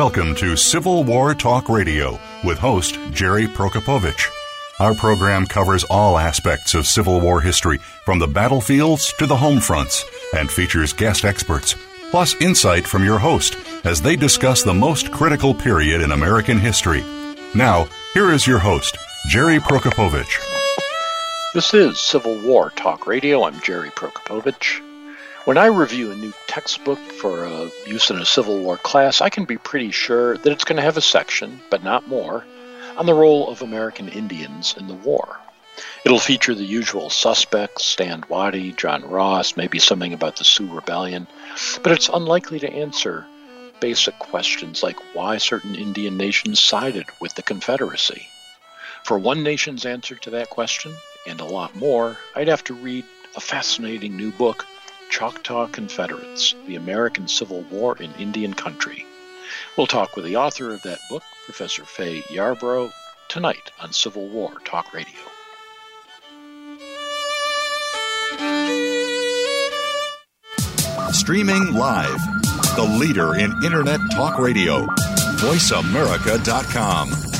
Welcome to Civil War Talk Radio with host Jerry Prokopowicz. Our program covers all aspects of Civil War history, from the battlefields to the home fronts, and features guest experts, plus insight from your host as they discuss the most critical period in American history. Now, here is your host, Jerry Prokopowicz. This is Civil War Talk Radio. I'm Jerry Prokopowicz. When I review a new textbook for uh, use in a Civil War class, I can be pretty sure that it's going to have a section, but not more, on the role of American Indians in the war. It'll feature the usual suspects Stand Watie, John Ross, maybe something about the Sioux Rebellion, but it's unlikely to answer basic questions like why certain Indian nations sided with the Confederacy. For one nation's answer to that question, and a lot more, I'd have to read a fascinating new book, Choctaw Confederates The American Civil War in Indian Country. We'll talk with the author of that book, Professor Fay Yarbrough, tonight on Civil War Talk Radio. Streaming live, the leader in Internet Talk Radio, VoiceAmerica.com.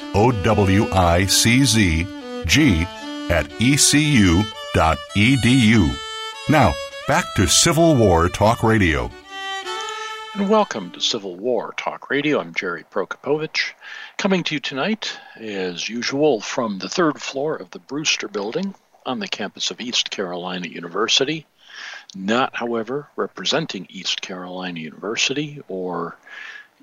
O W I C Z G at ecu.edu. Now, back to Civil War Talk Radio. And welcome to Civil War Talk Radio. I'm Jerry Prokopowicz. coming to you tonight, as usual, from the third floor of the Brewster Building on the campus of East Carolina University. Not, however, representing East Carolina University or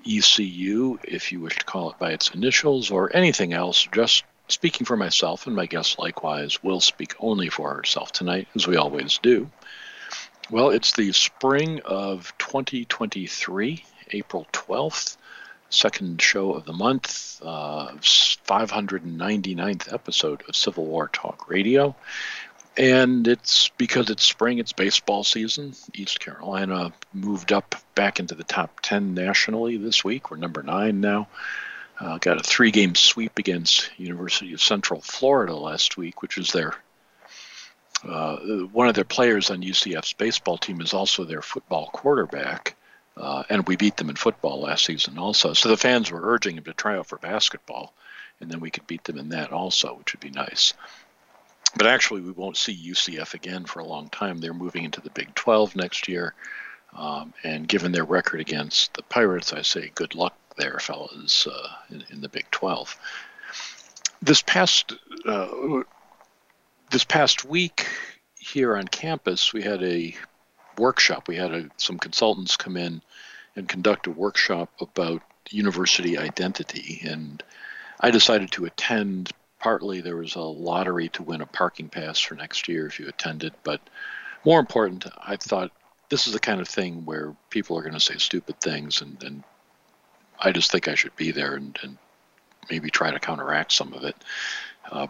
ECU, if you wish to call it by its initials, or anything else, just speaking for myself, and my guest likewise will speak only for herself tonight, as we always do. Well, it's the spring of 2023, April 12th, second show of the month, uh, 599th episode of Civil War Talk Radio. And it's because it's spring, it's baseball season. East Carolina moved up back into the top 10 nationally this week. We're number nine now. Uh, got a three game sweep against University of Central Florida last week, which is their uh, one of their players on UCF's baseball team is also their football quarterback. Uh, and we beat them in football last season also. So the fans were urging him to try out for basketball, and then we could beat them in that also, which would be nice. But actually, we won't see UCF again for a long time. They're moving into the Big 12 next year. Um, and given their record against the Pirates, I say good luck there, fellas, uh, in, in, the Big 12. This past uh, this past week here on campus, we had a workshop. We had a, some consultants come in and conduct a workshop about university identity, and I decided to attend partly there was a lottery to win a parking pass for next year if you attended, but more important, I thought this is the kind of thing where people are going to say stupid things, and, and I just think I should be there and, and maybe try to counteract some of it. Uh,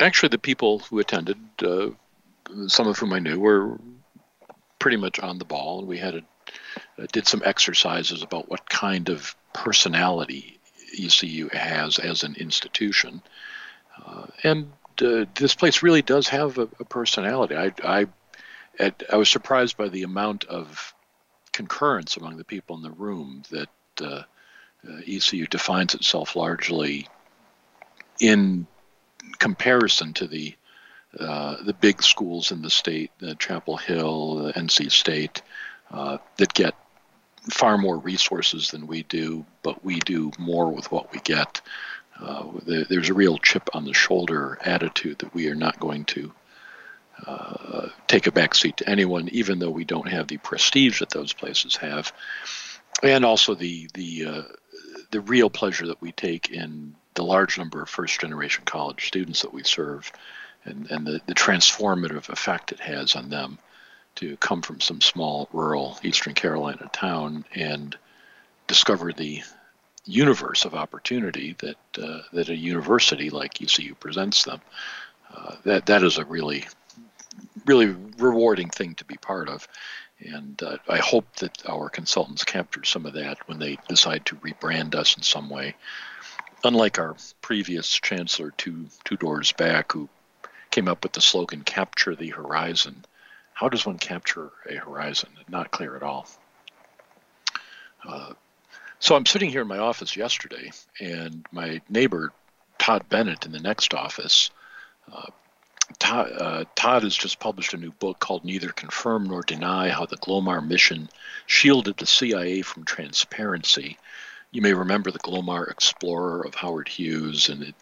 actually, the people who attended, uh, some of whom I knew, were pretty much on the ball, and we had a, uh, did some exercises about what kind of personality ECU has as an institution. Uh, and uh, this place really does have a, a personality. I, I, at, I was surprised by the amount of concurrence among the people in the room that uh, uh ECU defines itself largely in comparison to the uh, the big schools in the state, the Chapel Hill, NC State, uh, that get far more resources than we do, but we do more with what we get. Uh, there's a real chip on the shoulder attitude that we are not going to uh, take a backseat to anyone, even though we don't have the prestige that those places have, and also the the uh, the real pleasure that we take in the large number of first generation college students that we serve, and and the, the transformative effect it has on them to come from some small rural Eastern Carolina town and discover the universe of opportunity that uh, that a university like ECU presents them. Uh, that that is a really really rewarding thing to be part of, and uh, I hope that our consultants capture some of that when they decide to rebrand us in some way. Unlike our previous chancellor two two doors back, who came up with the slogan "Capture the Horizon." How does one capture a horizon? Not clear at all. Uh, so I'm sitting here in my office yesterday, and my neighbor, Todd Bennett, in the next office, uh, Todd, uh, Todd, has just published a new book called Neither Confirm Nor Deny How the Glomar Mission Shielded the CIA from Transparency. You may remember the Glomar Explorer of Howard Hughes, and it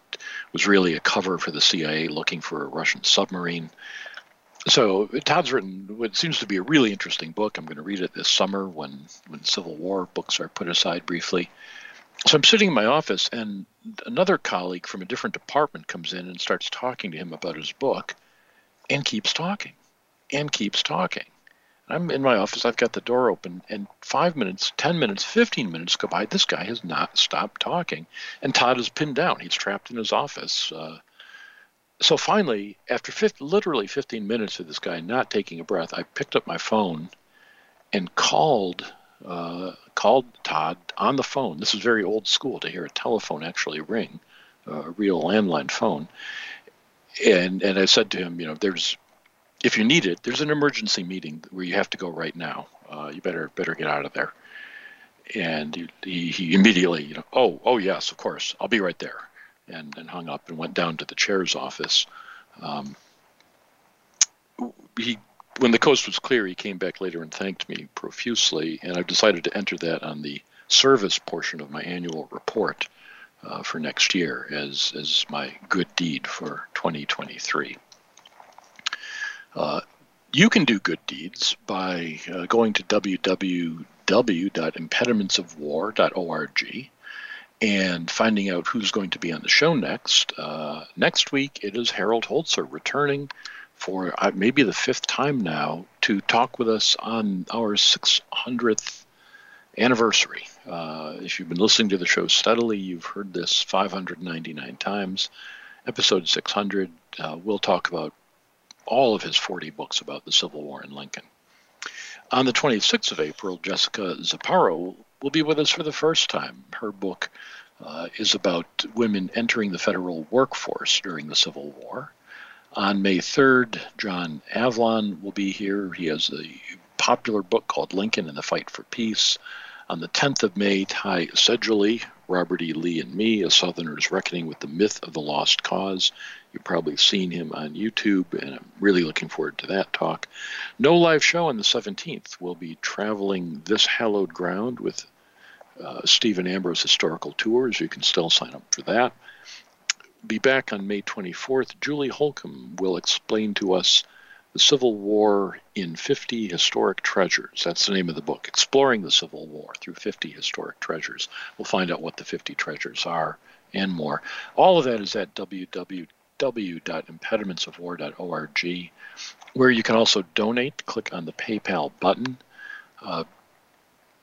was really a cover for the CIA looking for a Russian submarine so Todd's written what seems to be a really interesting book. I'm going to read it this summer when when Civil War books are put aside briefly. So I'm sitting in my office, and another colleague from a different department comes in and starts talking to him about his book, and keeps talking, and keeps talking. I'm in my office. I've got the door open, and five minutes, ten minutes, fifteen minutes go by. This guy has not stopped talking, and Todd is pinned down. He's trapped in his office. Uh, so finally, after 50, literally 15 minutes of this guy not taking a breath, I picked up my phone and called uh, called Todd on the phone. This is very old school to hear a telephone actually ring, a real landline phone. And and I said to him, you know, there's if you need it, there's an emergency meeting where you have to go right now. Uh, you better better get out of there. And he, he, he immediately, you know, oh oh yes, of course, I'll be right there and, and hung up and went down to the chair's office. Um, he, when the coast was clear, he came back later and thanked me profusely, and I've decided to enter that on the service portion of my annual report uh, for next year as, as my good deed for 2023. Uh, you can do good deeds by uh, going to www.impedimentsofwar.org and finding out who's going to be on the show next. Uh, next week, it is Harold Holzer returning for uh, maybe the fifth time now to talk with us on our 600th anniversary. Uh, if you've been listening to the show steadily, you've heard this 599 times. Episode 600, uh, we'll talk about all of his 40 books about the Civil War in Lincoln. On the 26th of April, Jessica Ziparo will be with us for the first time. Her book uh, is about women entering the federal workforce during the Civil War. On May 3rd, John Avlon will be here. He has a popular book called Lincoln and the Fight for Peace. On the 10th of May, Ty Seidule, Robert E. Lee, and Me, A Southerner's Reckoning with the Myth of the Lost Cause. You've probably seen him on YouTube, and I'm really looking forward to that talk. No live show on the 17th. We'll be traveling this hallowed ground with uh, Stephen Ambrose Historical Tours. You can still sign up for that. Be back on May 24th. Julie Holcomb will explain to us the Civil War in 50 Historic Treasures. That's the name of the book, Exploring the Civil War Through 50 Historic Treasures. We'll find out what the 50 treasures are and more. All of that is at www.impedimentsofwar.org, where you can also donate. Click on the PayPal button. Uh,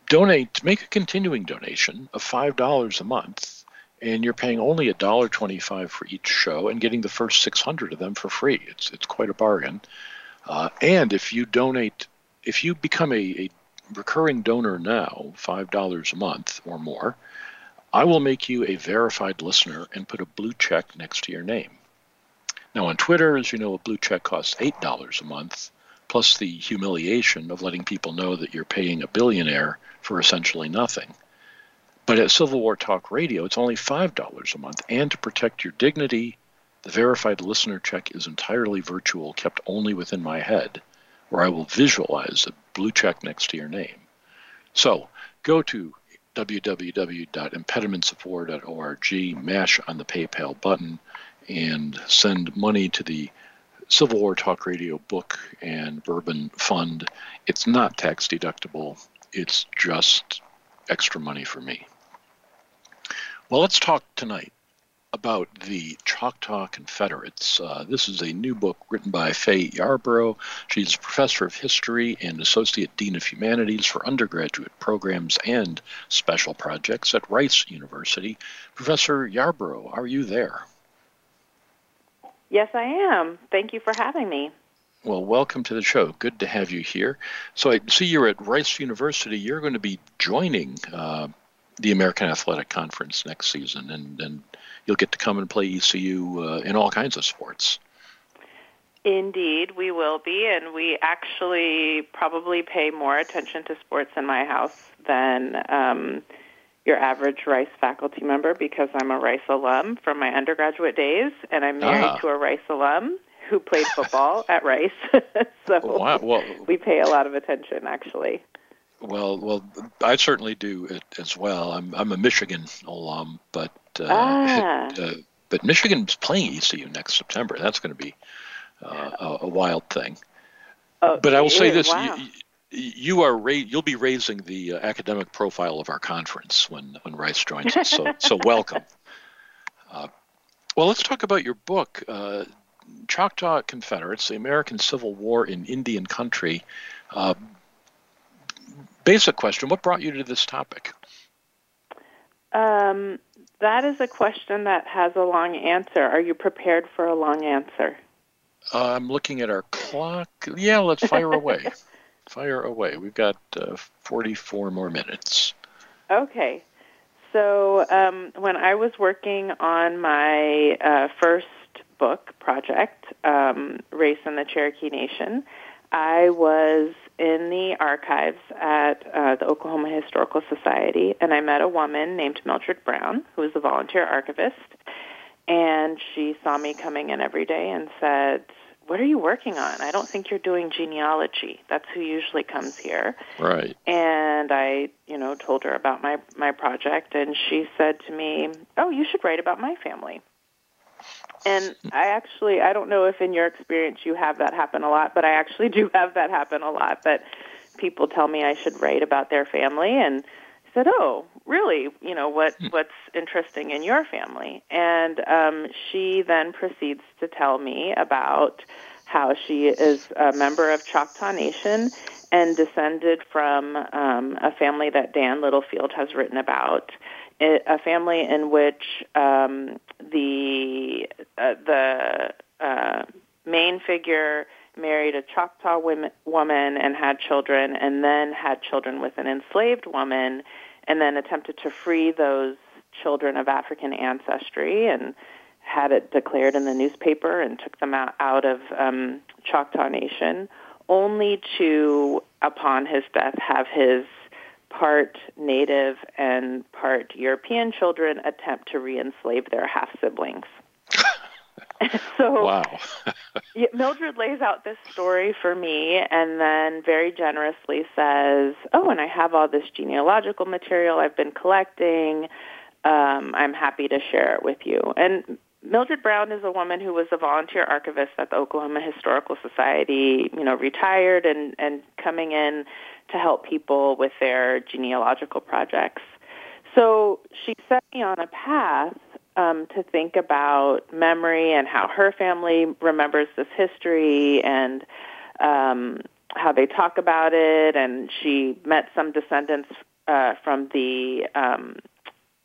donate, make a continuing donation of $5 a month, and you're paying only $1.25 for each show and getting the first 600 of them for free. It's, it's quite a bargain. Uh, and if you donate, if you become a, a recurring donor now, $5 a month or more, I will make you a verified listener and put a blue check next to your name. Now, on Twitter, as you know, a blue check costs $8 a month, plus the humiliation of letting people know that you're paying a billionaire for essentially nothing. But at Civil War Talk Radio, it's only $5 a month. And to protect your dignity, the verified listener check is entirely virtual, kept only within my head, where I will visualize a blue check next to your name. So go to www.impedimentsofwar.org, mash on the PayPal button, and send money to the Civil War Talk Radio Book and Bourbon Fund. It's not tax deductible, it's just extra money for me. Well, let's talk tonight about the Choctaw Confederates. Uh, this is a new book written by Fay Yarbrough. She's a professor of history and associate dean of humanities for undergraduate programs and special projects at Rice University. Professor Yarbrough, are you there? Yes, I am. Thank you for having me. Well, welcome to the show. Good to have you here. So I see you're at Rice University. You're going to be joining uh, the American Athletic Conference next season, and, and you'll get to come and play ECU uh, in all kinds of sports. Indeed, we will be, and we actually probably pay more attention to sports in my house than um, your average Rice faculty member because I'm a Rice alum from my undergraduate days, and I'm married ah. to a Rice alum who played football at Rice. so wow. well, we pay a lot of attention, actually. Well, well, I certainly do it as well. I'm I'm a Michigan alum, but uh, ah. it, uh, but Michigan's playing ECU next September. That's going to be uh, a, a, wild thing. Oh, but I will say is, this: wow. you, you, are ra- you'll be raising the uh, academic profile of our conference when when Rice joins us. So so welcome. Uh, well, let's talk about your book, uh, Choctaw Confederates: The American Civil War in Indian Country basic question what brought you to this topic? Um, that is a question that has a long answer. Are you prepared for a long answer? Uh, I'm looking at our clock. Yeah, let's fire away. fire away. We've got uh, 44 more minutes. Okay. So um, when I was working on my uh, first book project, um, Race in the Cherokee Nation, I was in the archives at uh, the Oklahoma Historical Society, and I met a woman named Mildred Brown, who was a volunteer archivist. And she saw me coming in every day and said, What are you working on? I don't think you're doing genealogy. That's who usually comes here. Right. And I, you know, told her about my, my project, and she said to me, Oh, you should write about my family. And I actually, I don't know if in your experience you have that happen a lot, but I actually do have that happen a lot. But people tell me I should write about their family, and said, "Oh, really? You know what? Hmm. What's interesting in your family?" And um, she then proceeds to tell me about how she is a member of Choctaw Nation and descended from um, a family that Dan Littlefield has written about a family in which um, the uh, the uh, main figure married a Choctaw women, woman and had children, and then had children with an enslaved woman, and then attempted to free those children of African ancestry and had it declared in the newspaper and took them out, out of um, Choctaw Nation, only to, upon his death, have his part Native and part European children attempt to re-enslave their half siblings. so wow. Mildred lays out this story for me and then very generously says, "Oh, and I have all this genealogical material I've been collecting. Um, I'm happy to share it with you." And Mildred Brown is a woman who was a volunteer archivist at the Oklahoma Historical Society, you know, retired and and coming in to help people with their genealogical projects. So she set me on a path um, to think about memory and how her family remembers this history and um, how they talk about it. And she met some descendants uh, from the um,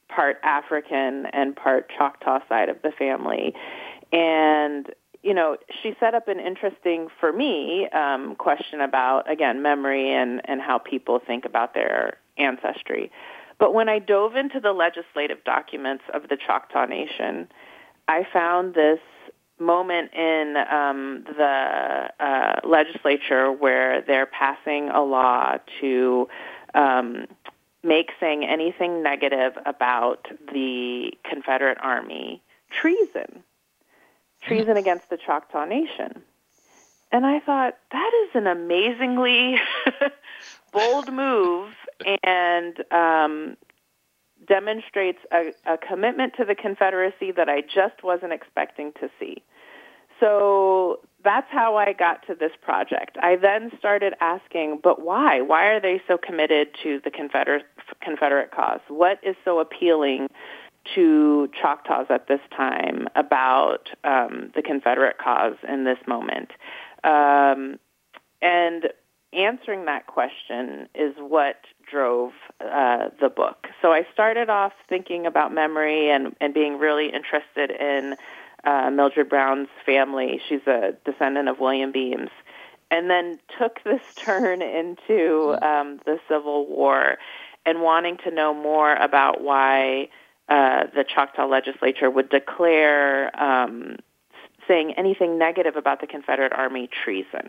part African and part Choctaw side of the family. And you know, she set up an interesting, for me, um, question about, again, memory and, and how people think about their ancestry. But when I dove into the legislative documents of the Choctaw Nation, I found this moment in um, the uh, legislature where they're passing a law to um, make saying anything negative about the Confederate Army treason treason against the Choctaw Nation. And I thought, that is an amazingly bold move and um, demonstrates a, a commitment to the Confederacy that I just wasn't expecting to see. So that's how I got to this project. I then started asking, but why? Why are they so committed to the Confederate Confederate cause? What is so appealing to Choctaws at this time about um, the Confederate cause in this moment? Um, and answering that question is what drove uh, the book. So I started off thinking about memory and, and being really interested in uh, Mildred Brown's family. She's a descendant of William Beams. And then took this turn into um, the Civil War and wanting to know more about why uh, the Choctaw legislature would declare um, saying anything negative about the Confederate Army treason.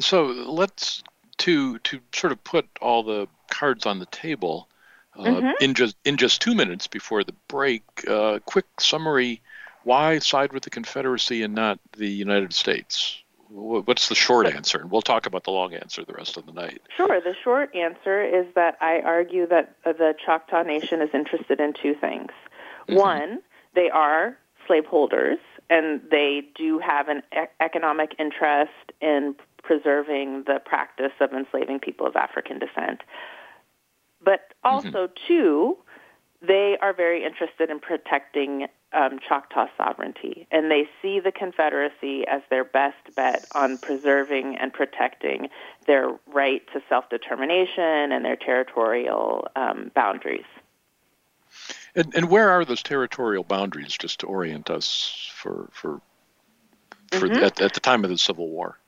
So let's to to sort of put all the cards on the table uh, mm-hmm. in just in just two minutes before the break. Uh, quick summary: Why side with the Confederacy and not the United States? What's the short answer? And we'll talk about the long answer the rest of the night. Sure. The short answer is that I argue that the Choctaw Nation is interested in two things. Mm-hmm. One, they are slaveholders, and they do have an e- economic interest in preserving the practice of enslaving people of African descent. But also, mm-hmm. too, they are very interested in protecting um, Choctaw sovereignty, and they see the Confederacy as their best bet on preserving and protecting their right to self determination and their territorial um, boundaries. And, and, where are those territorial boundaries, just to orient us for for, for mm-hmm. at, at the time of the Civil War?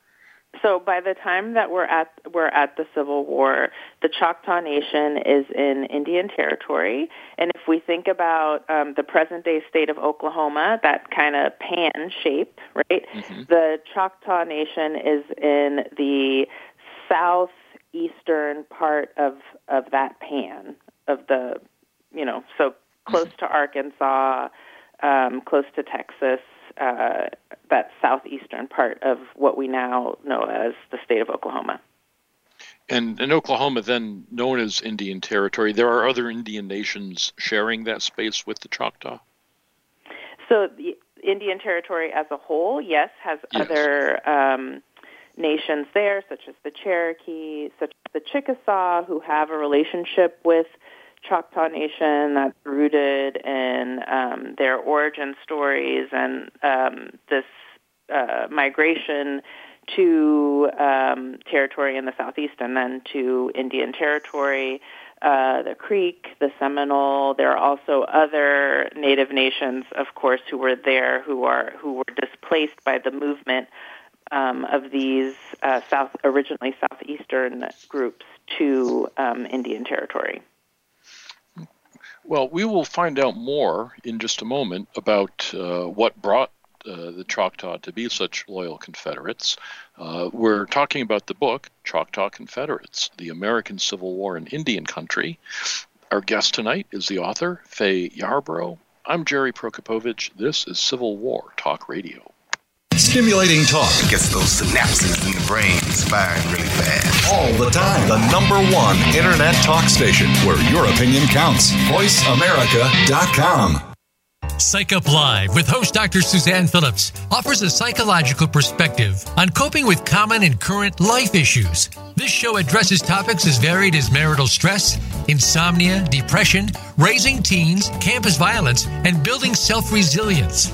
So by the time that we're at we're at the Civil War, the Choctaw Nation is in Indian Territory, and if we think about um, the present day state of Oklahoma, that kind of pan shape, right? Mm-hmm. The Choctaw Nation is in the southeastern part of of that pan of the, you know, so close mm-hmm. to Arkansas, um, close to Texas, uh, that southeastern part of what we now know as the state of Oklahoma. And in Oklahoma, then known as Indian Territory, there are other Indian nations sharing that space with the Choctaw? So the Indian Territory as a whole, yes, has yes. other um, nations there, such as the Cherokee, such as the Chickasaw, who have a relationship with Choctaw Nation that's rooted in um, their origin stories and um, this uh, migration to um, territory in the southeast and then to Indian Territory, uh, the Creek, the Seminole. There are also other Native nations, of course, who were there who are who were displaced by the movement um, of these uh, south originally southeastern groups to um, Indian Territory. Well, we will find out more in just a moment about uh, what brought uh, the Choctaw to be such loyal Confederates. Uh, we're talking about the book, Choctaw Confederates The American Civil War in Indian Country. Our guest tonight is the author, Fay Yarbrough. I'm Jerry Prokopowicz. This is Civil War Talk Radio. Stimulating talk. It gets those synapses in the brain firing really fast. All the time. The number one internet talk station where your opinion counts. VoiceAmerica.com. Psych Up Live with host Dr. Suzanne Phillips offers a psychological perspective on coping with common and current life issues. This show addresses topics as varied as marital stress, insomnia, depression, raising teens, campus violence, and building self resilience.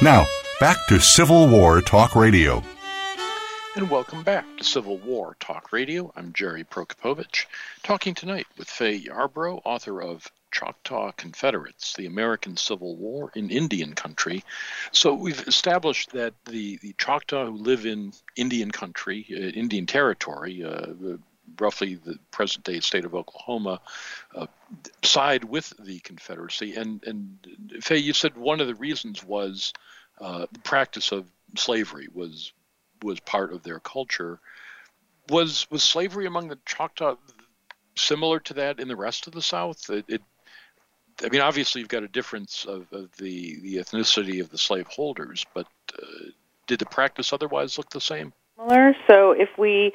now, back to Civil War Talk Radio. And welcome back to Civil War Talk Radio. I'm Jerry Prokopowicz, talking tonight with Fay Yarbrough, author of Choctaw Confederates, the American Civil War in Indian Country. So we've established that the, the Choctaw who live in Indian country, uh, Indian territory, uh, roughly the present day state of Oklahoma, uh, side with the Confederacy. And, and Fay, you said one of the reasons was uh, the practice of slavery was was part of their culture. Was was slavery among the Choctaw similar to that in the rest of the South? It, it I mean, obviously you've got a difference of, of the the ethnicity of the slaveholders, but uh, did the practice otherwise look the same? So if we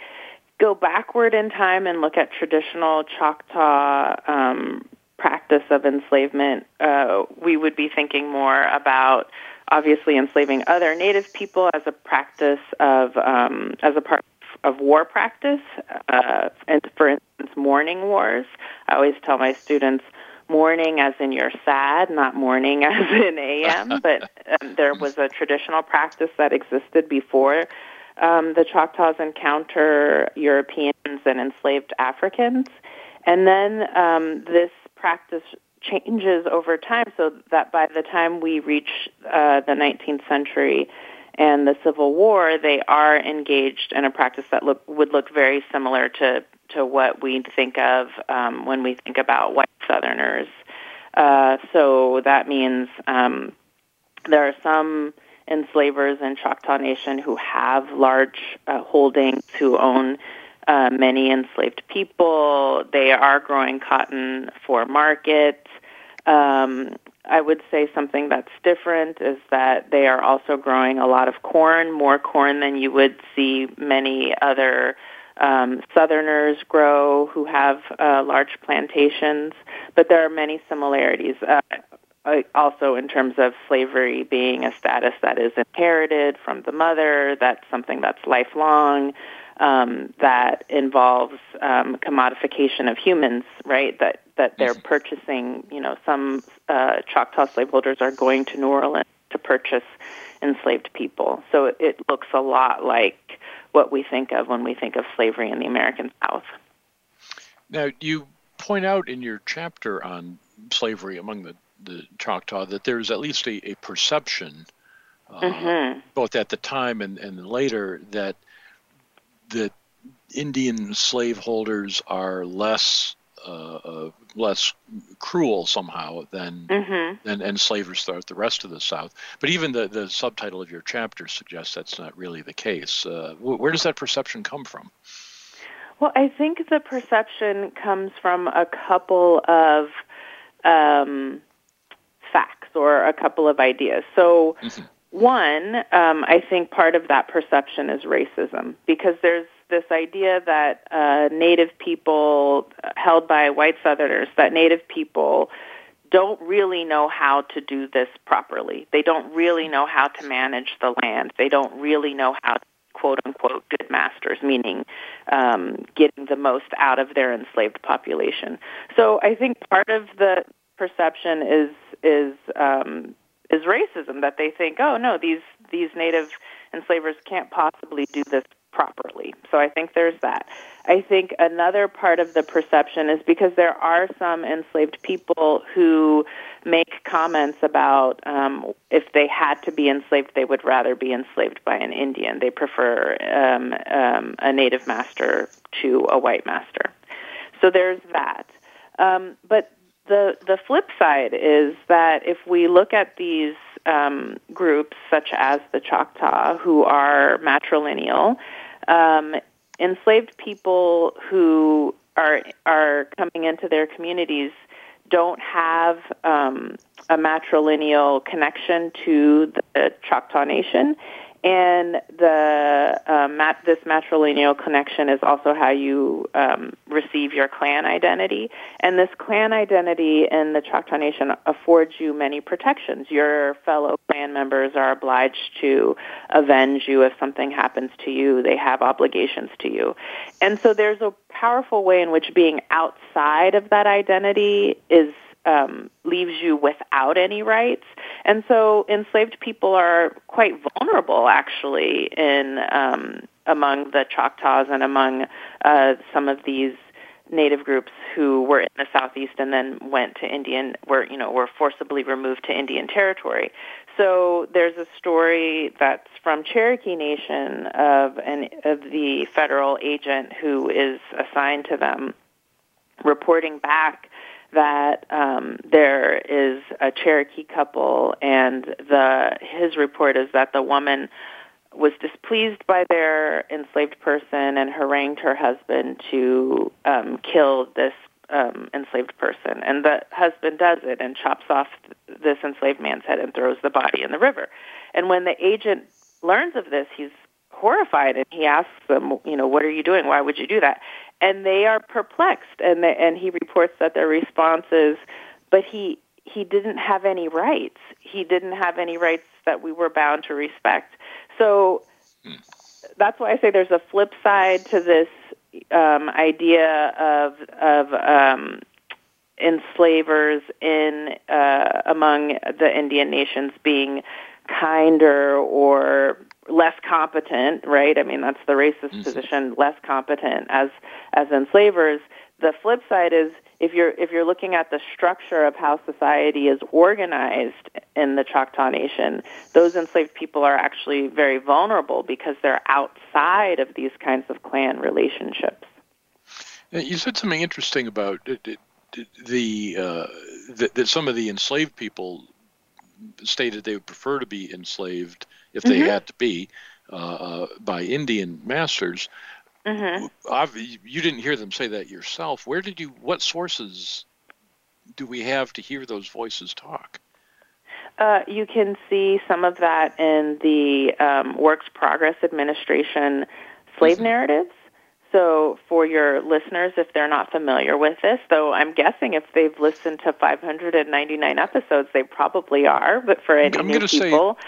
go backward in time and look at traditional Choctaw um, practice of enslavement, uh, we would be thinking more about obviously enslaving other Native people as a practice of um, as a part of war practice, uh, and for instance, mourning wars. I always tell my students mourning as in you're sad, not mourning as in AM. but um, there was a traditional practice that existed before um, the Choctaws encounter Europeans and enslaved Africans, and then um, this practice changes over time so that by the time we reach uh, the 19th century and the Civil War, they are engaged in a practice that look, would look very similar to, to what we think of um, when we think about white Southerners. Uh, so that means um, there are some enslavers in Choctaw Nation who have large uh, holdings, who own uh, many enslaved people. They are growing cotton for market. Um, I would say something that's different is that they are also growing a lot of corn, more corn than you would see many other um, Southerners grow who have uh, large plantations. But there are many similarities. Uh, also in terms of slavery being a status that is inherited from the mother, that's something that's lifelong, um, that involves um, commodification of humans, right? That that they're purchasing. You know, some uh, Choctaw slaveholders are going to New Orleans to purchase enslaved people. So it, it looks a lot like what we think of when we think of slavery in the American South. Now, you point out in your chapter on slavery among the, the Choctaw that there's at least a, a perception, uh, mm-hmm. both at the time and, and later, that that Indian slaveholders are less uh, uh, less cruel somehow than mm-hmm. than enslavers throughout the rest of the South. But even the, the subtitle of your chapter suggests that's not really the case. Uh, where does that perception come from? Well, I think the perception comes from a couple of um, or a couple of ideas. So. Mm-hmm. One, um, I think part of that perception is racism because there's this idea that uh, Native people held by white Southerners, that Native people don't really know how to do this properly. They don't really know how to manage the land. They don't really know how to quote unquote good masters, meaning um, getting the most out of their enslaved population. So I think part of the perception is is um, is racism that they think, oh no, these these native enslavers can't possibly do this properly. So I think there's that. I think another part of the perception is because there are some enslaved people who make comments about um, if they had to be enslaved, they would rather be enslaved by an Indian. They prefer um, um, a native master to a white master. So there's that. Um, but the the flip side is that if we look at these um, groups, such as the Choctaw, who are matrilineal, um, enslaved people who are are coming into their communities don't have um, a matrilineal connection to the Choctaw Nation. And the uh, mat- this matrilineal connection is also how you um, receive your clan identity. And this clan identity in the Choctaw Nation affords you many protections. Your fellow clan members are obliged to avenge you if something happens to you. They have obligations to you. And so there's a powerful way in which being outside of that identity is um, leaves you without any rights. And so enslaved people are quite vulnerable, actually, in um, among the Choctaws and among uh, some of these native groups who were in the southeast and then went to Indian, were you know were forcibly removed to Indian territory. So there's a story that's from Cherokee Nation of an of the federal agent who is assigned to them, reporting back that um, there is a Cherokee couple, and the his report is that the woman was displeased by their enslaved person and harangued her husband to um, kill this um, enslaved person. And the husband does it and chops off this enslaved man's head and throws the body in the river. And when the agent learns of this, he's horrified and he asks them, you know, what are you doing? Why would you do that? And they are perplexed and they, and he reports that their response is, but he he didn't have any rights. He didn't have any rights that we were bound to respect. So that's why I say there's a flip side to this um, idea of of um, enslavers in uh, among the Indian nations being kinder or less competent, right? I mean, that's the racist mm-hmm. position, less competent as as enslavers. The flip side is if you're if you're looking at the structure of how society is organized in the Choctaw Nation, those enslaved people are actually very vulnerable because they're outside of these kinds of clan relationships. You said something interesting about the uh, that, that some of the enslaved people stated they would prefer to be enslaved if they mm-hmm. had to be uh, uh, by Indian masters. Mm-hmm. You didn't hear them say that yourself. Where did you? What sources do we have to hear those voices talk? Uh, you can see some of that in the um, Works Progress Administration slave mm-hmm. narratives. So, for your listeners, if they're not familiar with this, though I'm guessing if they've listened to 599 episodes, they probably are. But for any I'm new people, say,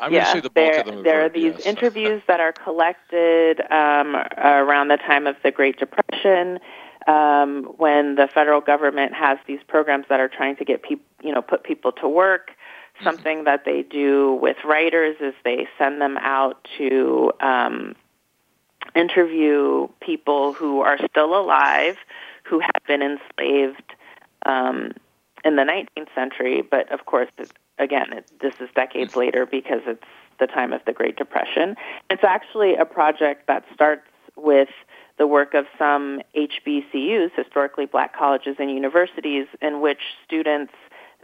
I'm yeah, the there, there are these yes. interviews that are collected um, around the time of the Great Depression. Um, when the federal government has these programs that are trying to get people, you know, put people to work, mm-hmm. something that they do with writers is they send them out to um, interview people who are still alive, who have been enslaved um, in the 19th century, but of course, again, it, this is decades later because it's the time of the Great Depression. It's actually a project that starts with the work of some HBCUs, historically black colleges and universities, in which students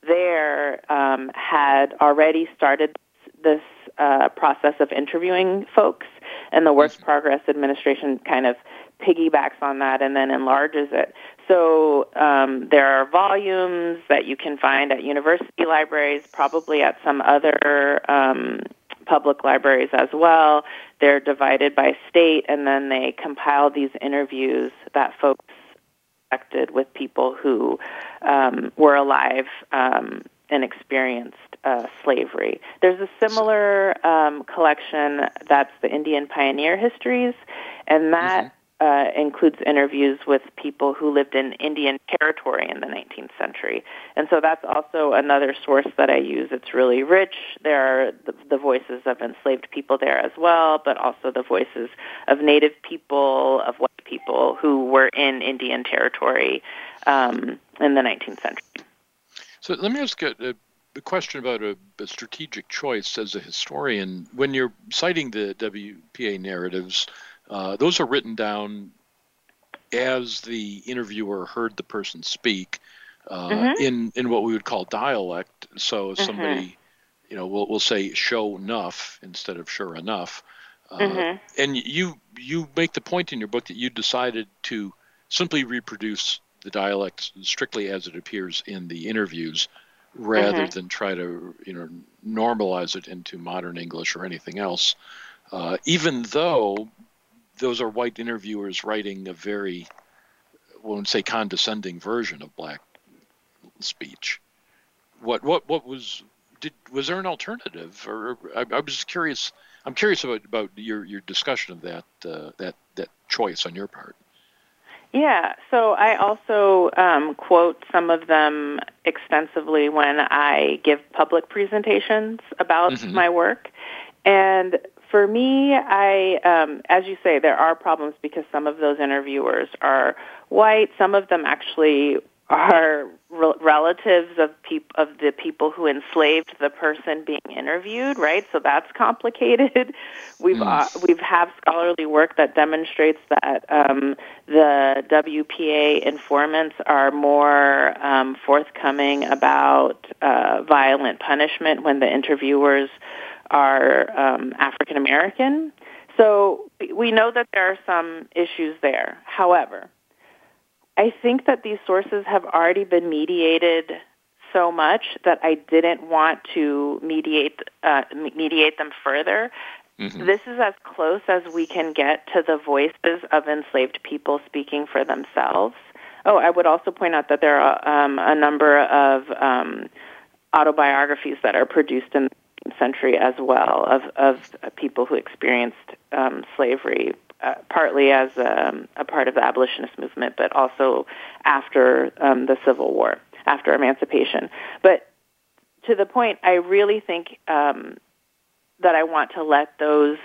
there um, had already started this uh, process of interviewing folks, and the Works Progress Administration kind of piggybacks on that and then enlarges it. So um, there are volumes that you can find at university libraries, probably at some other um, public libraries as well. They're divided by state, and then they compile these interviews that folks conducted with people who um, were alive um, and experienced uh, slavery. There's a similar um, collection that's the Indian Pioneer Histories, and that mm-hmm. Uh, includes interviews with people who lived in Indian territory in the 19th century. And so that's also another source that I use. It's really rich. There are the, the voices of enslaved people there as well, but also the voices of Native people, of white people who were in Indian territory um, in the 19th century. So let me ask a, a question about a, a, strategic choice as a historian. When you're citing the WPA narratives, uh, those are written down as the interviewer heard the person speak uh, mm-hmm. in in what we would call dialect. So mm-hmm. somebody, you know, will will say "show enough" instead of "sure enough." Uh, mm-hmm. And you you make the point in your book that you decided to simply reproduce the dialect strictly as it appears in the interviews rather Mhm. than try to you know normalize it into modern English or anything else. Uh, even though those are white interviewers writing a very, I won't say condescending version of black speech. What what what was did was there an alternative or I, I was just curious. I'm curious about about your your discussion of that uh, that that choice on your part. Yeah, so I also um, quote some of them extensively when I give public presentations about Mhm. my work. And for me, I, um, as you say, there are problems because some of those interviewers are white. Some of them actually are re- relatives of peop- of the people who enslaved the person being interviewed, right? So that's complicated. We've Mm. uh, we've have scholarly work that demonstrates that um, the WPA informants are more um, forthcoming about uh, violent punishment when the interviewers are um, African American. So we know that there are some issues there. However, I think that these sources have already been mediated so much that I didn't want to mediate uh, mediate them further. Mhm. This is as close as we can get to the voices of enslaved people speaking for themselves. Oh, I would also point out that there are um, a number of um, autobiographies that are produced in the 19th century as well of, of people who experienced um, slavery, uh, partly as um, a part of the abolitionist movement, but also after um, the Civil War, after emancipation. But to the point, I really think um, that I want to let those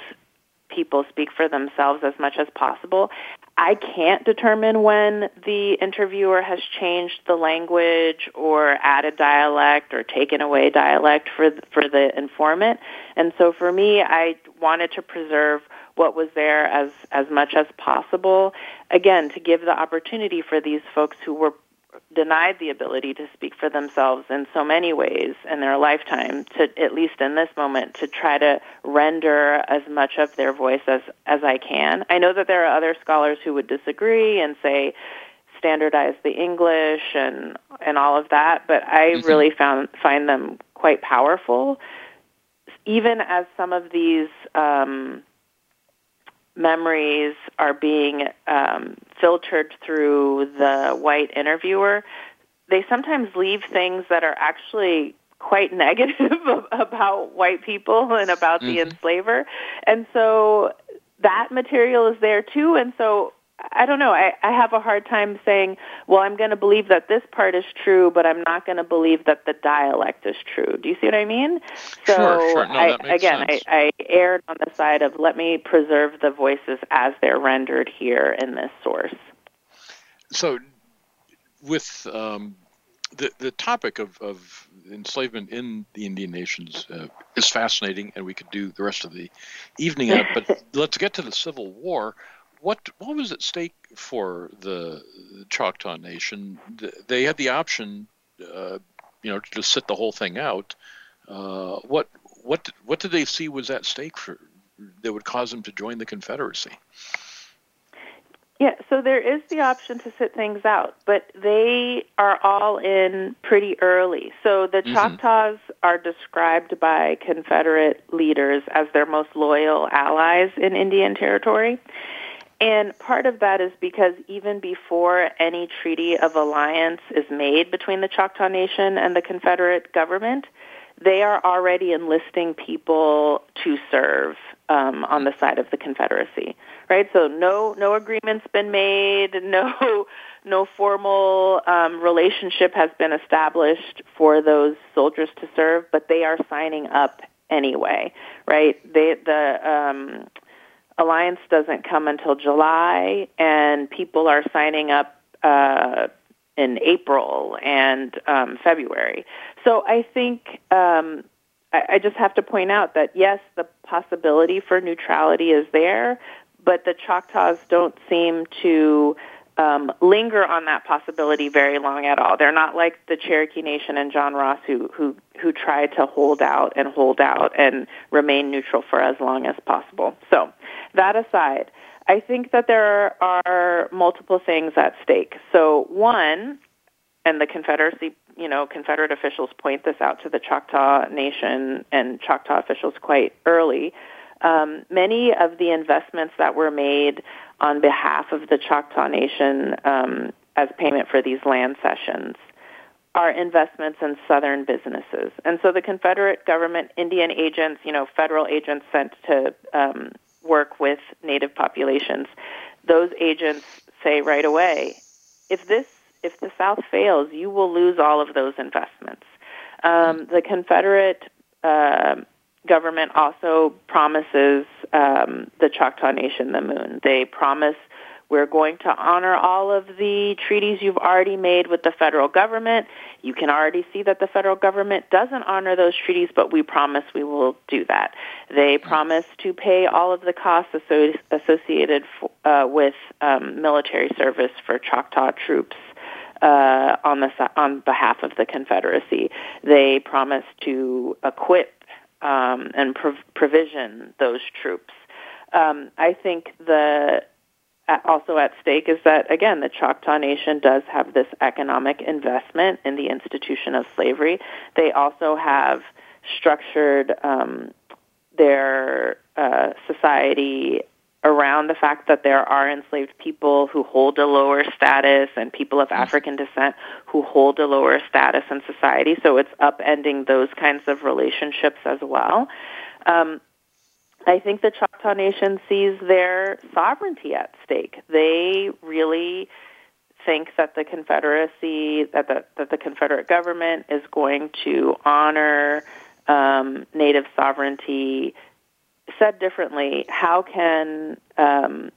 people speak for themselves as much as possible. I can't determine when the interviewer has changed the language or added dialect or taken away dialect for for the informant. And so for me, I wanted to preserve what was there as as much as possible. Again, to give the opportunity for these folks who were denied the ability to speak for themselves in so many ways in their lifetime to at least in this moment to try to render as much of their voice as as I can. I know that there are other scholars who would disagree and say standardize the English and and all of that, but I Mhm. really found find them quite powerful even as some of these um, memories are being um, filtered through the white interviewer, they sometimes leave things that are actually quite negative about white people and about the Mhm. enslaver. And so that material is there too. And so I don't know. I, I have a hard time saying, well, I'm going to believe that this part is true, but I'm not going to believe that the dialect is true. Do you see what I mean? So Sure, sure. No, I, again, sense. I, I erred on the side of let me preserve the voices as they're rendered here in this source. So, with um, the the topic of, of enslavement in the Indian nations uh, is fascinating, and we could do the rest of the evening on it. But let's get to the Civil War. What what was at stake for the Choctaw Nation? They had the option, uh, you know, to just sit the whole thing out. Uh, what what what did they see was at stake for that would cause them to join the Confederacy? Yeah, so there is the option to sit things out, but they are all in pretty early. So the Mhm. Choctaws are described by Confederate leaders as their most loyal allies in Indian Territory. And part of that is because even before any treaty of alliance is made between the Choctaw Nation and the Confederate government, they are already enlisting people to serve um, on the side of the Confederacy, right? So no no agreement's been made, no no formal um, relationship has been established for those soldiers to serve, but they are signing up anyway, right? They the um, alliance doesn't come until July, and people are signing up. Uh, in April and um, February. So I think um, I, I just have to point out that yes, the possibility for neutrality is there, but the Choctaws don't seem to um, linger on that possibility very long at all. They're not like the Cherokee Nation and John Ross who who who tried to hold out and hold out and remain neutral for as long as possible. So that aside. I think that there are multiple things at stake. So, one, and the Confederacy you know, Confederate officials point this out to the Choctaw Nation and Choctaw officials quite early. Um, many of the investments that were made on behalf of the Choctaw Nation um, as payment for these land cessions are investments in southern businesses. And so the Confederate government, Indian agents, you know, federal agents sent to um, work with native populations, those agents say right away, if this if the South fails, you will lose all of those investments. Um, the Confederate uh, government also promises um, the Choctaw Nation the moon. They promise we're going to honor all of the treaties you've already made with the federal government. You can already see that the federal government doesn't honor those treaties, but we promise we will do that. They promise to pay all of the costs associated uh, with um, military service for Choctaw troops. Uh, on the on behalf of the Confederacy, they promise to equip um, and prov- provision those troops. Um, I think the also at stake is that, again, the Choctaw Nation does have this economic investment in the institution of slavery. They also have structured um, their uh, society around the fact that there are enslaved people who hold a lower status and people of African descent who hold a lower status in society. So it's upending those kinds of relationships as well. Um, I think the Choctaw Nation sees their sovereignty at stake. They really think that the Confederacy, that the, that the Confederate government is going to honor um, Native sovereignty. Said differently, how can um,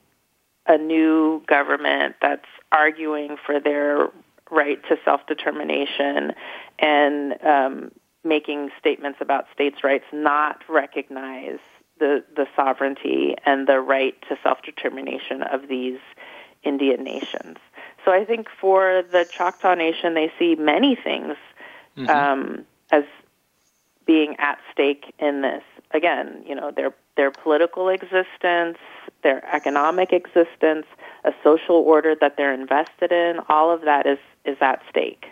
a new government that's arguing for their right to self determination and um, making statements about states' rights not recognize the, the sovereignty and the right to self determination of these Indian nations. So I think for the Choctaw Nation, they see many things mm-hmm. um, as being at stake in this. Again, you know, their their political existence, their economic existence, a social order that they're invested in, all of that is is at stake.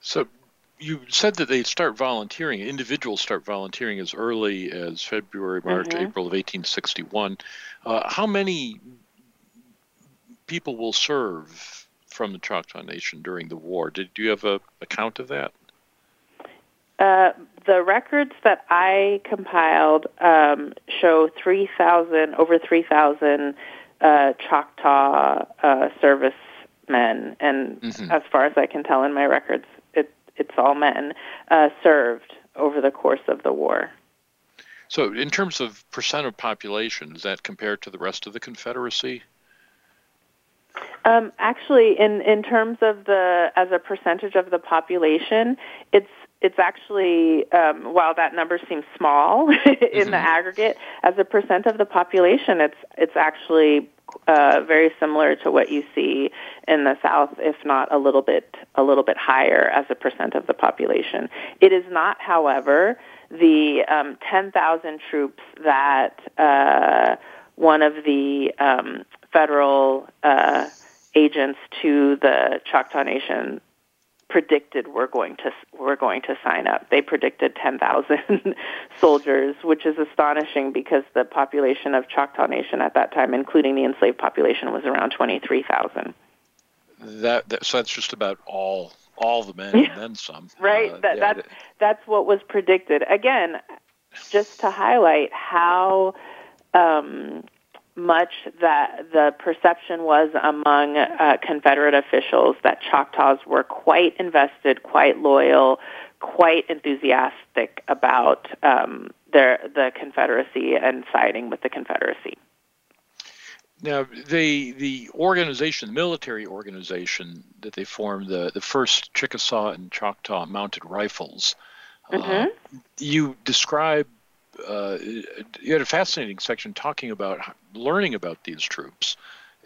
So you said that they start volunteering. Individuals start volunteering as early as February, March, mm-hmm. April of 1861. Uh, how many people will serve from the Choctaw Nation during the war? Did do you have a, a count of that? Uh, the records that I compiled um, show 3,000, over 3,000 uh, Choctaw uh, servicemen, and mm-hmm. as far as I can tell in my records, it's all men, uh, served over the course of the war. So, in terms of percent of population, is that compared to the rest of the Confederacy? Um, actually, in in terms of the as a percentage of the population, it's it's actually um, while that number seems small in mm-hmm. the aggregate, as a percent of the population, it's it's actually uh, very similar to what you see in the South, if not a little bit a little bit higher as a percent of the population. It is not, however, the um, 10,000 troops that uh, one of the um, federal uh, agents to the Choctaw Nation predicted were going to were going to sign up. They predicted 10,000 soldiers, which is astonishing because the population of Choctaw Nation at that time, including the enslaved population, was around 23,000. That, that so that's just about all all the men and then some. right. Uh, that, yeah, that's that's what was predicted. Again, just to highlight how um, much that the perception was among uh, Confederate officials that Choctaws were quite invested, quite loyal, quite enthusiastic about um, their, the Confederacy and siding with the Confederacy. Now, the the organization, the military organization that they formed, the the first Chickasaw and Choctaw Mounted Rifles, uh, mm-hmm. uh, you describe uh, you had a fascinating section talking about learning about these troops,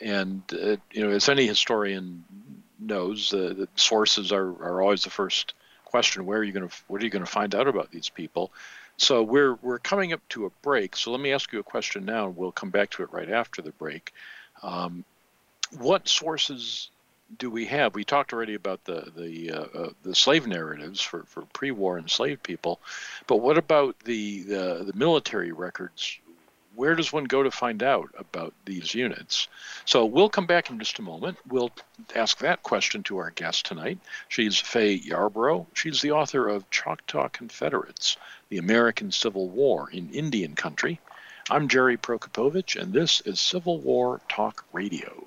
and uh, you know, as any historian knows, uh, the sources are, are always the first question. Where are you going to what are you going to find out about these people? So we're we're coming up to a break. So let me ask you a question now, and we'll come back to it right after the break. Um, what sources do we have? We talked already about the the uh, uh, the slave narratives for, for pre-war enslaved people, but what about the, the the military records? Where does one go to find out about these units? So we'll come back in just a moment. We'll ask that question to our guest tonight. She's Fay Yarbrough. She's the author of Choctaw Confederates: The American Civil War in Indian Country. I'm Jerry Prokopowicz, and this is Civil War Talk Radio.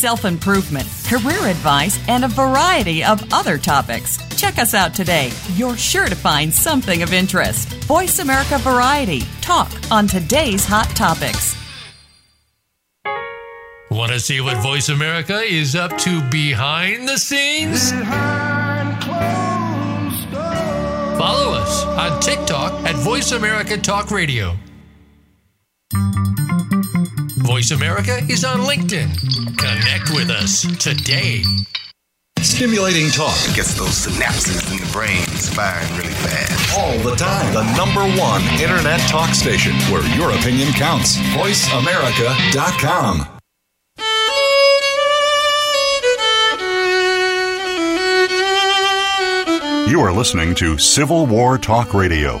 self improvement, career advice, and a variety of other topics. Check us out today. You're sure to find something of interest. Voice America Variety. Talk on today's hot topics. Want to see what Voice America is up to behind the scenes? Follow us on TikTok at Voice America Talk Radio. Voice America is on LinkedIn. Connect with us today. Stimulating talk Gets those synapses in the brain firing really fast. all the time. The number one Internet talk station where your opinion counts. VoiceAmerica.com. You are listening to Civil War Talk Radio.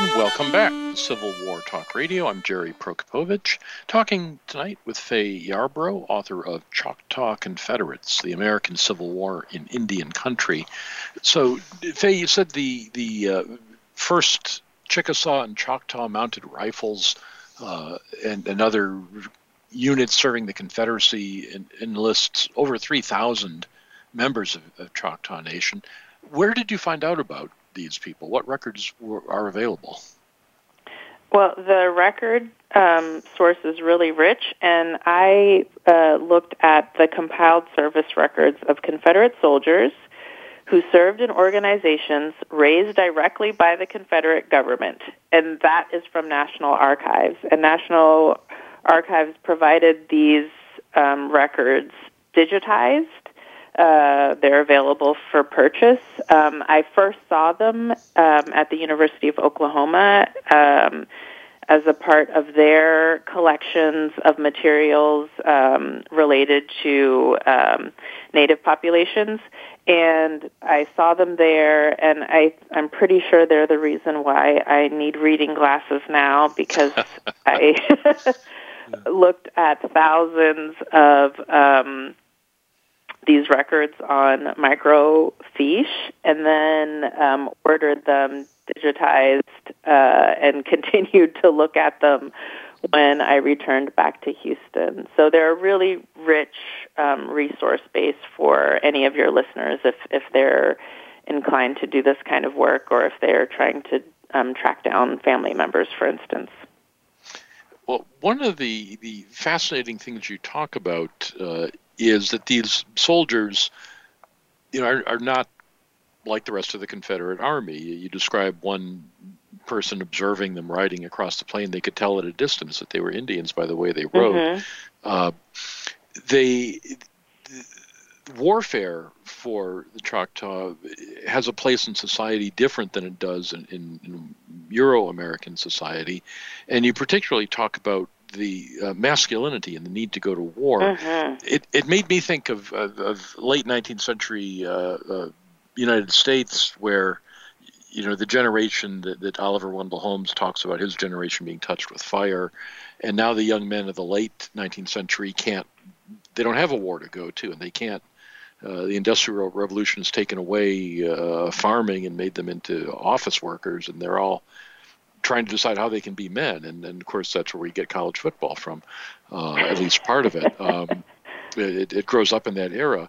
Welcome back to Civil War Talk Radio. I'm Jerry Prokopowicz, talking tonight with Fay Yarbrough, author of Choctaw Confederates: The American Civil War in Indian Country. So, Fay, you said the the uh, first Chickasaw and Choctaw mounted rifles uh, and, and other units serving the Confederacy en- enlists over 3,000 members of, of Choctaw Nation. Where did you find out about these people? What records were, are available? Well, the record um, source is really rich, and I uh, looked at the compiled service records of Confederate soldiers who served in organizations raised directly by the Confederate government, and that is from National Archives. And National Archives provided these um, records digitized. Uh, they're available for purchase. Um, I first saw them um, at the University of Oklahoma um, as a part of their collections of materials um, related to um, native populations. And I saw them there, and I, I'm pretty sure they're the reason why I need reading glasses now because I looked at thousands of um, these records on microfiche and then um, ordered them digitized uh, and continued to look at them when I returned back to Houston. So they're a really rich um, resource base for any of your listeners if, if they're inclined to do this kind of work or if they're trying to um, track down family members, for instance. Well, one of the, the fascinating things you talk about uh, is that these soldiers, you know, are, are not like the rest of the Confederate Army. You describe one person observing them riding across the plain; they could tell at a distance that they were Indians by the way they rode. Mhm. Uh, they warfare for the Choctaw has a place in society different than it does in, in, in Euro-American society, and you particularly talk about the uh, masculinity and the need to go to war. Mhm. It, it made me think of, of, of late 19th century uh, uh, United States, where you know the generation that, that Oliver Wendell Holmes talks about, his generation being touched with fire, and now the young men of the late 19th century can't, they don't have a war to go to, and they can't. Uh, the Industrial Revolution has taken away uh, farming and made them into office workers, and they're all trying to decide how they can be men, and, and of course that's where we get college football from, uh, at least part of it. Um, it. It grows up in that era.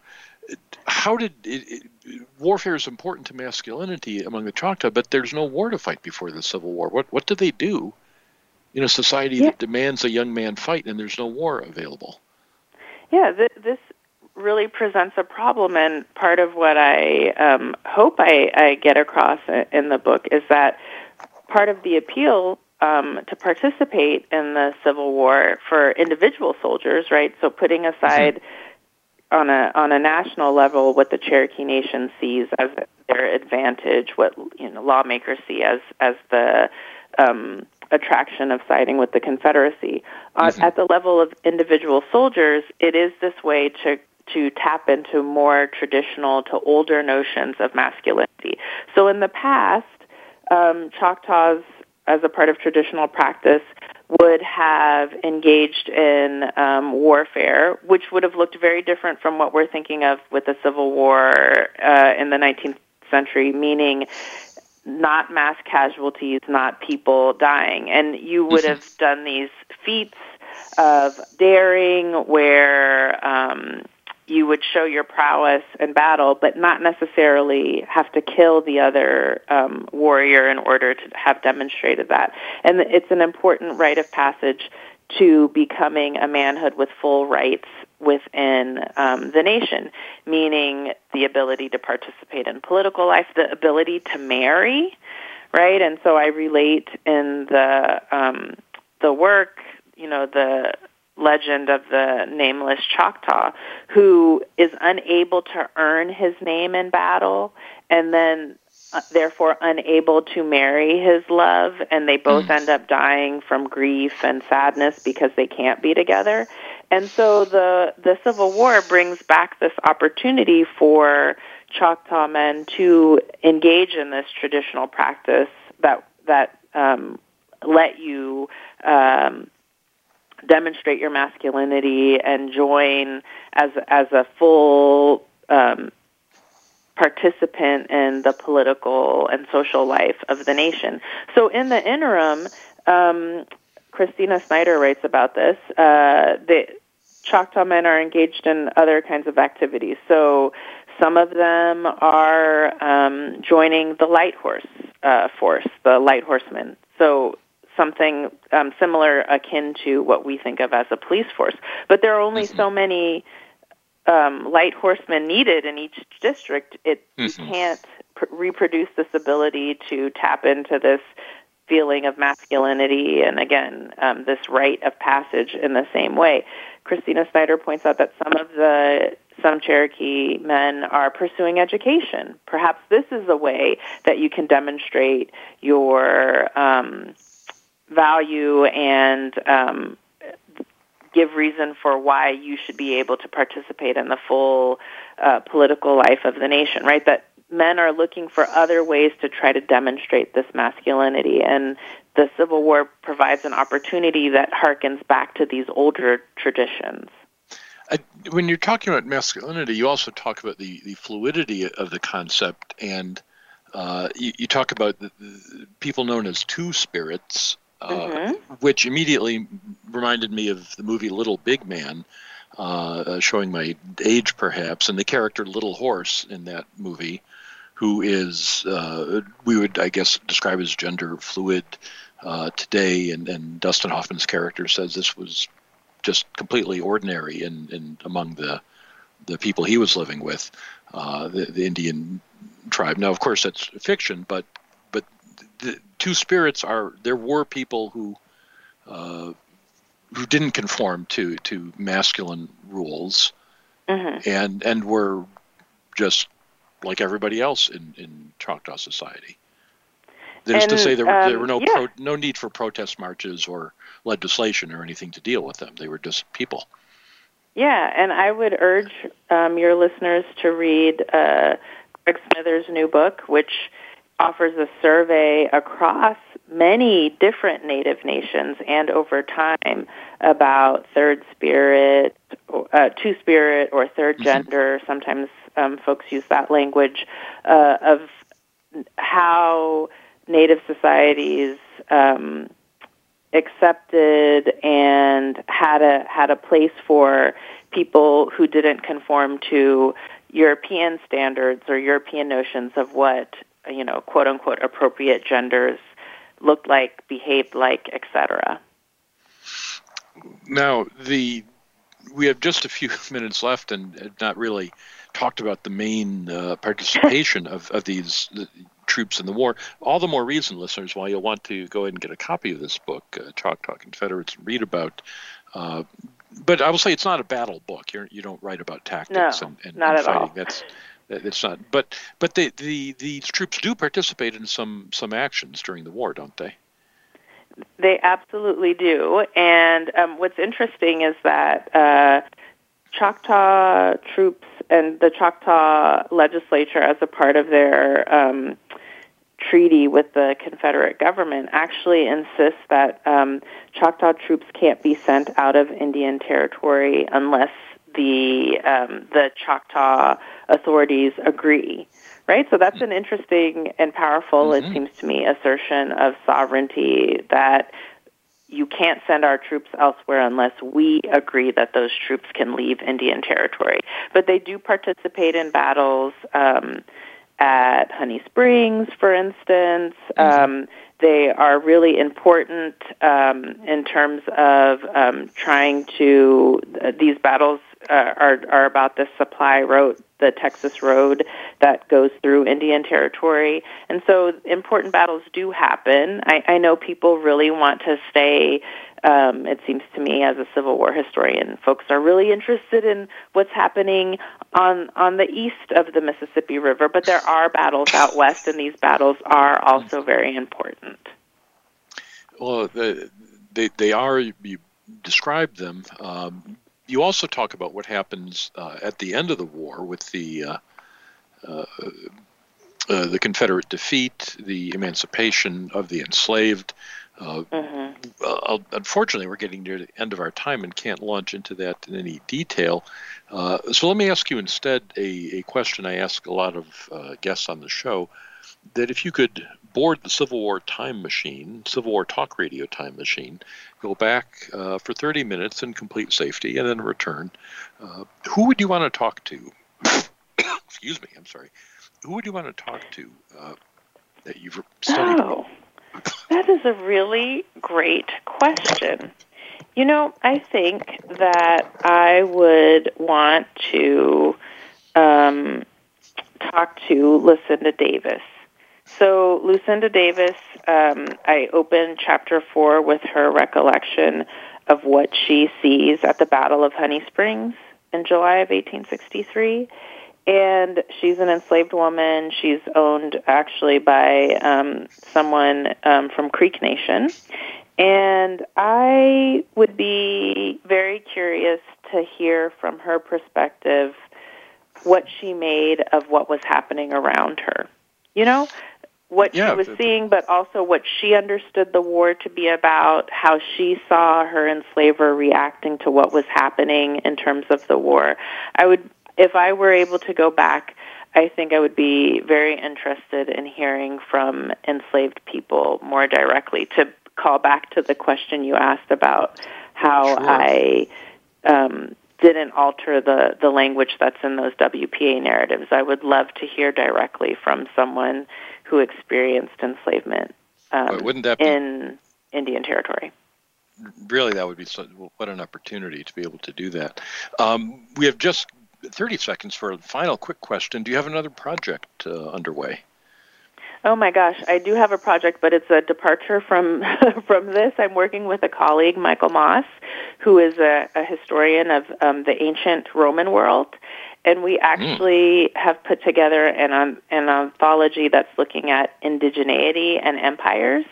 How did it, it, warfare is important to masculinity among the Choctaw, but there's no war to fight before the Civil War. What what do they do in a society yeah. that demands a young man fight and there's no war available? Yeah, th- this really presents a problem, and part of what I um, hope I, I get across in the book is that part of the appeal um, to participate in the Civil War for individual soldiers, right? So putting aside mm-hmm. on a on a national level what the Cherokee Nation sees as their advantage, what you know lawmakers see as as the um, attraction of siding with the Confederacy. Uh, mm-hmm. at the level of individual soldiers, it is this way to to tap into more traditional to older notions of masculinity. So in the past, um, Choctaws, as a part of traditional practice, would have engaged in um, warfare, which would have looked very different from what we're thinking of with the Civil War uh, in the 19th century, meaning not mass casualties, not people dying. And you would mm-hmm. have done these feats of daring where um, you would show your prowess in battle, but not necessarily have to kill the other um, warrior in order to have demonstrated that. And it's an important rite of passage to becoming a manhood with full rights within um, the nation, meaning the ability to participate in political life, the ability to marry, right? And so I relate in the um, the work, you know, the legend of the nameless Choctaw who is unable to earn his name in battle and then uh, therefore unable to marry his love and they both mm. end up dying from grief and sadness because they can't be together. And so the the Civil War brings back this opportunity for Choctaw men to engage in this traditional practice that that um, let you um, demonstrate your masculinity and join as as a full um, participant in the political and social life of the nation. So in the interim, um, Christina Snyder writes about this. Uh, the Choctaw men are engaged in other kinds of activities. So some of them are um, joining the light horse uh, force, the light horsemen. So something um, similar, akin to what we think of as a police force. But there are only mm-hmm. so many um, light horsemen needed in each district. It mm-hmm. you can't pr- reproduce this ability to tap into this feeling of masculinity and again um, this rite of passage in the same way. Christina Snyder points out that some of the some Cherokee men are pursuing education. Perhaps this is a way that you can demonstrate your um, value and um, give reason for why you should be able to participate in the full uh, political life of the nation, right? That men are looking for other ways to try to demonstrate this masculinity, and the Civil War provides an opportunity that harkens back to these older traditions. Uh, when you're talking about masculinity, you also talk about the, the fluidity of the concept, and uh, you, you, talk about the, the people known as two spirits, mm-hmm. which immediately reminded me of the movie Little Big Man, uh, showing my age perhaps, and the character Little Horse in that movie, who is uh, we would I guess describe as gender fluid uh, today, and, and Dustin Hoffman's character says this was just completely ordinary in, in among the the people he was living with, uh, the, the Indian tribe. Now, of course, that's fiction, but the two spirits are there were people who uh, who didn't conform to to masculine rules mm-hmm. and and were just like everybody else in in Choctaw society. That is to say, there, um, there were no yeah. pro, no need for protest marches or legislation or anything to deal with them. They were just people. Yeah, and I would urge um, your listeners to read uh, Greg Smithers' new book, which offers a survey across many different Native nations and over time about third spirit, uh, two spirit, or third mm-hmm. gender. Sometimes um, folks use that language uh, of how Native societies um, accepted and had a had a place for people who didn't conform to European standards or European notions of what you know quote unquote appropriate genders looked like, behaved like, etc. Now the we have just a few minutes left and not really talked about the main uh, participation of, of these the troops in the war. All the more reason, listeners, why you'll want to go ahead and get a copy of this book, uh, Choctaw Confederates, and read about. Uh, but I will say it's not a battle book. You're, you don't write about tactics no, and, and, not and at fighting. All. That's it's not. But but the, the these troops do participate in some some actions during the war, don't they? They absolutely do. And um, what's interesting is that uh, Choctaw troops and the Choctaw legislature, as a part of their um, treaty with the Confederate government, actually insists that um, Choctaw troops can't be sent out of Indian Territory unless the um, the Choctaw authorities agree. Right, so that's an interesting and powerful, mm-hmm. it seems to me, assertion of sovereignty that you can't send our troops elsewhere unless we agree that those troops can leave Indian Territory. But they do participate in battles um, at Honey Springs, for instance. Mm-hmm. Um, they are really important um, in terms of um, trying to. Uh, these battles uh, are are about the supply road, the Texas road that goes through Indian Territory, and so important battles do happen. I, I know people really want to stay. Um, it seems to me, as a Civil War historian, folks are really interested in what's happening on on the east of the Mississippi River, but there are battles out west, and these battles are also very important. Well, they they are. You describe them. Um, you also talk about what happens uh, at the end of the war with the uh, uh, uh the Confederate defeat, the emancipation of the enslaved. Uh, mm-hmm. unfortunately, we're getting near the end of our time and can't launch into that in any detail. Uh, so let me ask you instead a, a, question I ask a lot of guests on the show: that if you could board the Civil War time machine, Civil War talk radio time machine, go back uh, for 30 minutes in complete safety, and then return. Uh, who would you want to talk to? Excuse me, I'm sorry. Who would you want to talk to uh, that you've studied? Oh, that is a really great question. You know, I think that I would want to um, talk to Lucinda Davis. So, Lucinda Davis, um, I open chapter four with her recollection of what she sees at the Battle of Honey Springs in July of 1863. And she's an enslaved woman. She's owned actually by um, someone um, from Creek Nation. And I would be very curious to hear from her perspective what she made of what was happening around her. You know, what yeah, she was seeing, but also what she understood the war to be about, how she saw her enslaver reacting to what was happening in terms of the war. I would, if I were able to go back, I think I would be very interested in hearing from enslaved people more directly. To call back to the question you asked about how sure. I um, didn't alter the the language that's in those WPA narratives. I would love to hear directly from someone who experienced enslavement um, wouldn't that be, in Indian Territory. Really, that would be so, what an opportunity to be able to do that. Um, we have just 30 seconds for a final quick question. Do you have another project uh, underway? Oh my gosh, I do have a project, but it's a departure from from this. I'm working with a colleague, Michael Moss, who is a, a historian of um, the ancient Roman world, and we actually mm. have put together an um, an anthology that's looking at indigeneity and empires,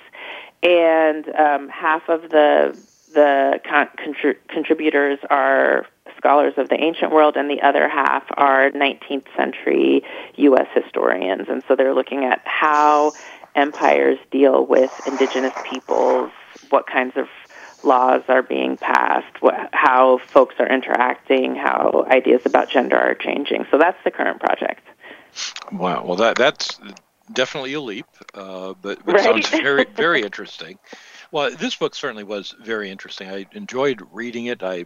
and um, half of the the con- contrib- contributors are scholars of the ancient world, and the other half are 19th century U.S. historians, and so they're looking at how empires deal with indigenous peoples, what kinds of laws are being passed, what, how folks are interacting, how ideas about gender are changing. So that's the current project. Wow. Well, that that's definitely a leap, uh, but, but right? sounds very, very interesting. Well, this book certainly was very interesting. I enjoyed reading it. I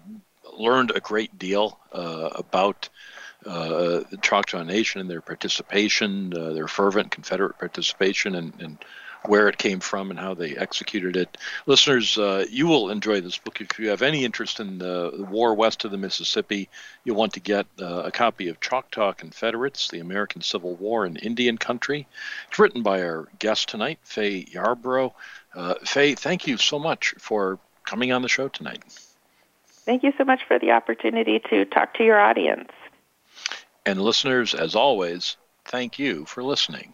learned a great deal uh, about uh, the Choctaw Nation and their participation, uh, their fervent Confederate participation, and, and, where it came from and how they executed it. Listeners, uh, you will enjoy this book. If you have any interest in the, the war west of the Mississippi, you'll want to get uh, a copy of Choctaw Confederates, the American Civil War in Indian Country. It's written by our guest tonight, Fay Yarbrough. Uh, Fay, thank you so much for coming on the show tonight. Thank you so much for the opportunity to talk to your audience. And listeners, as always, thank you for listening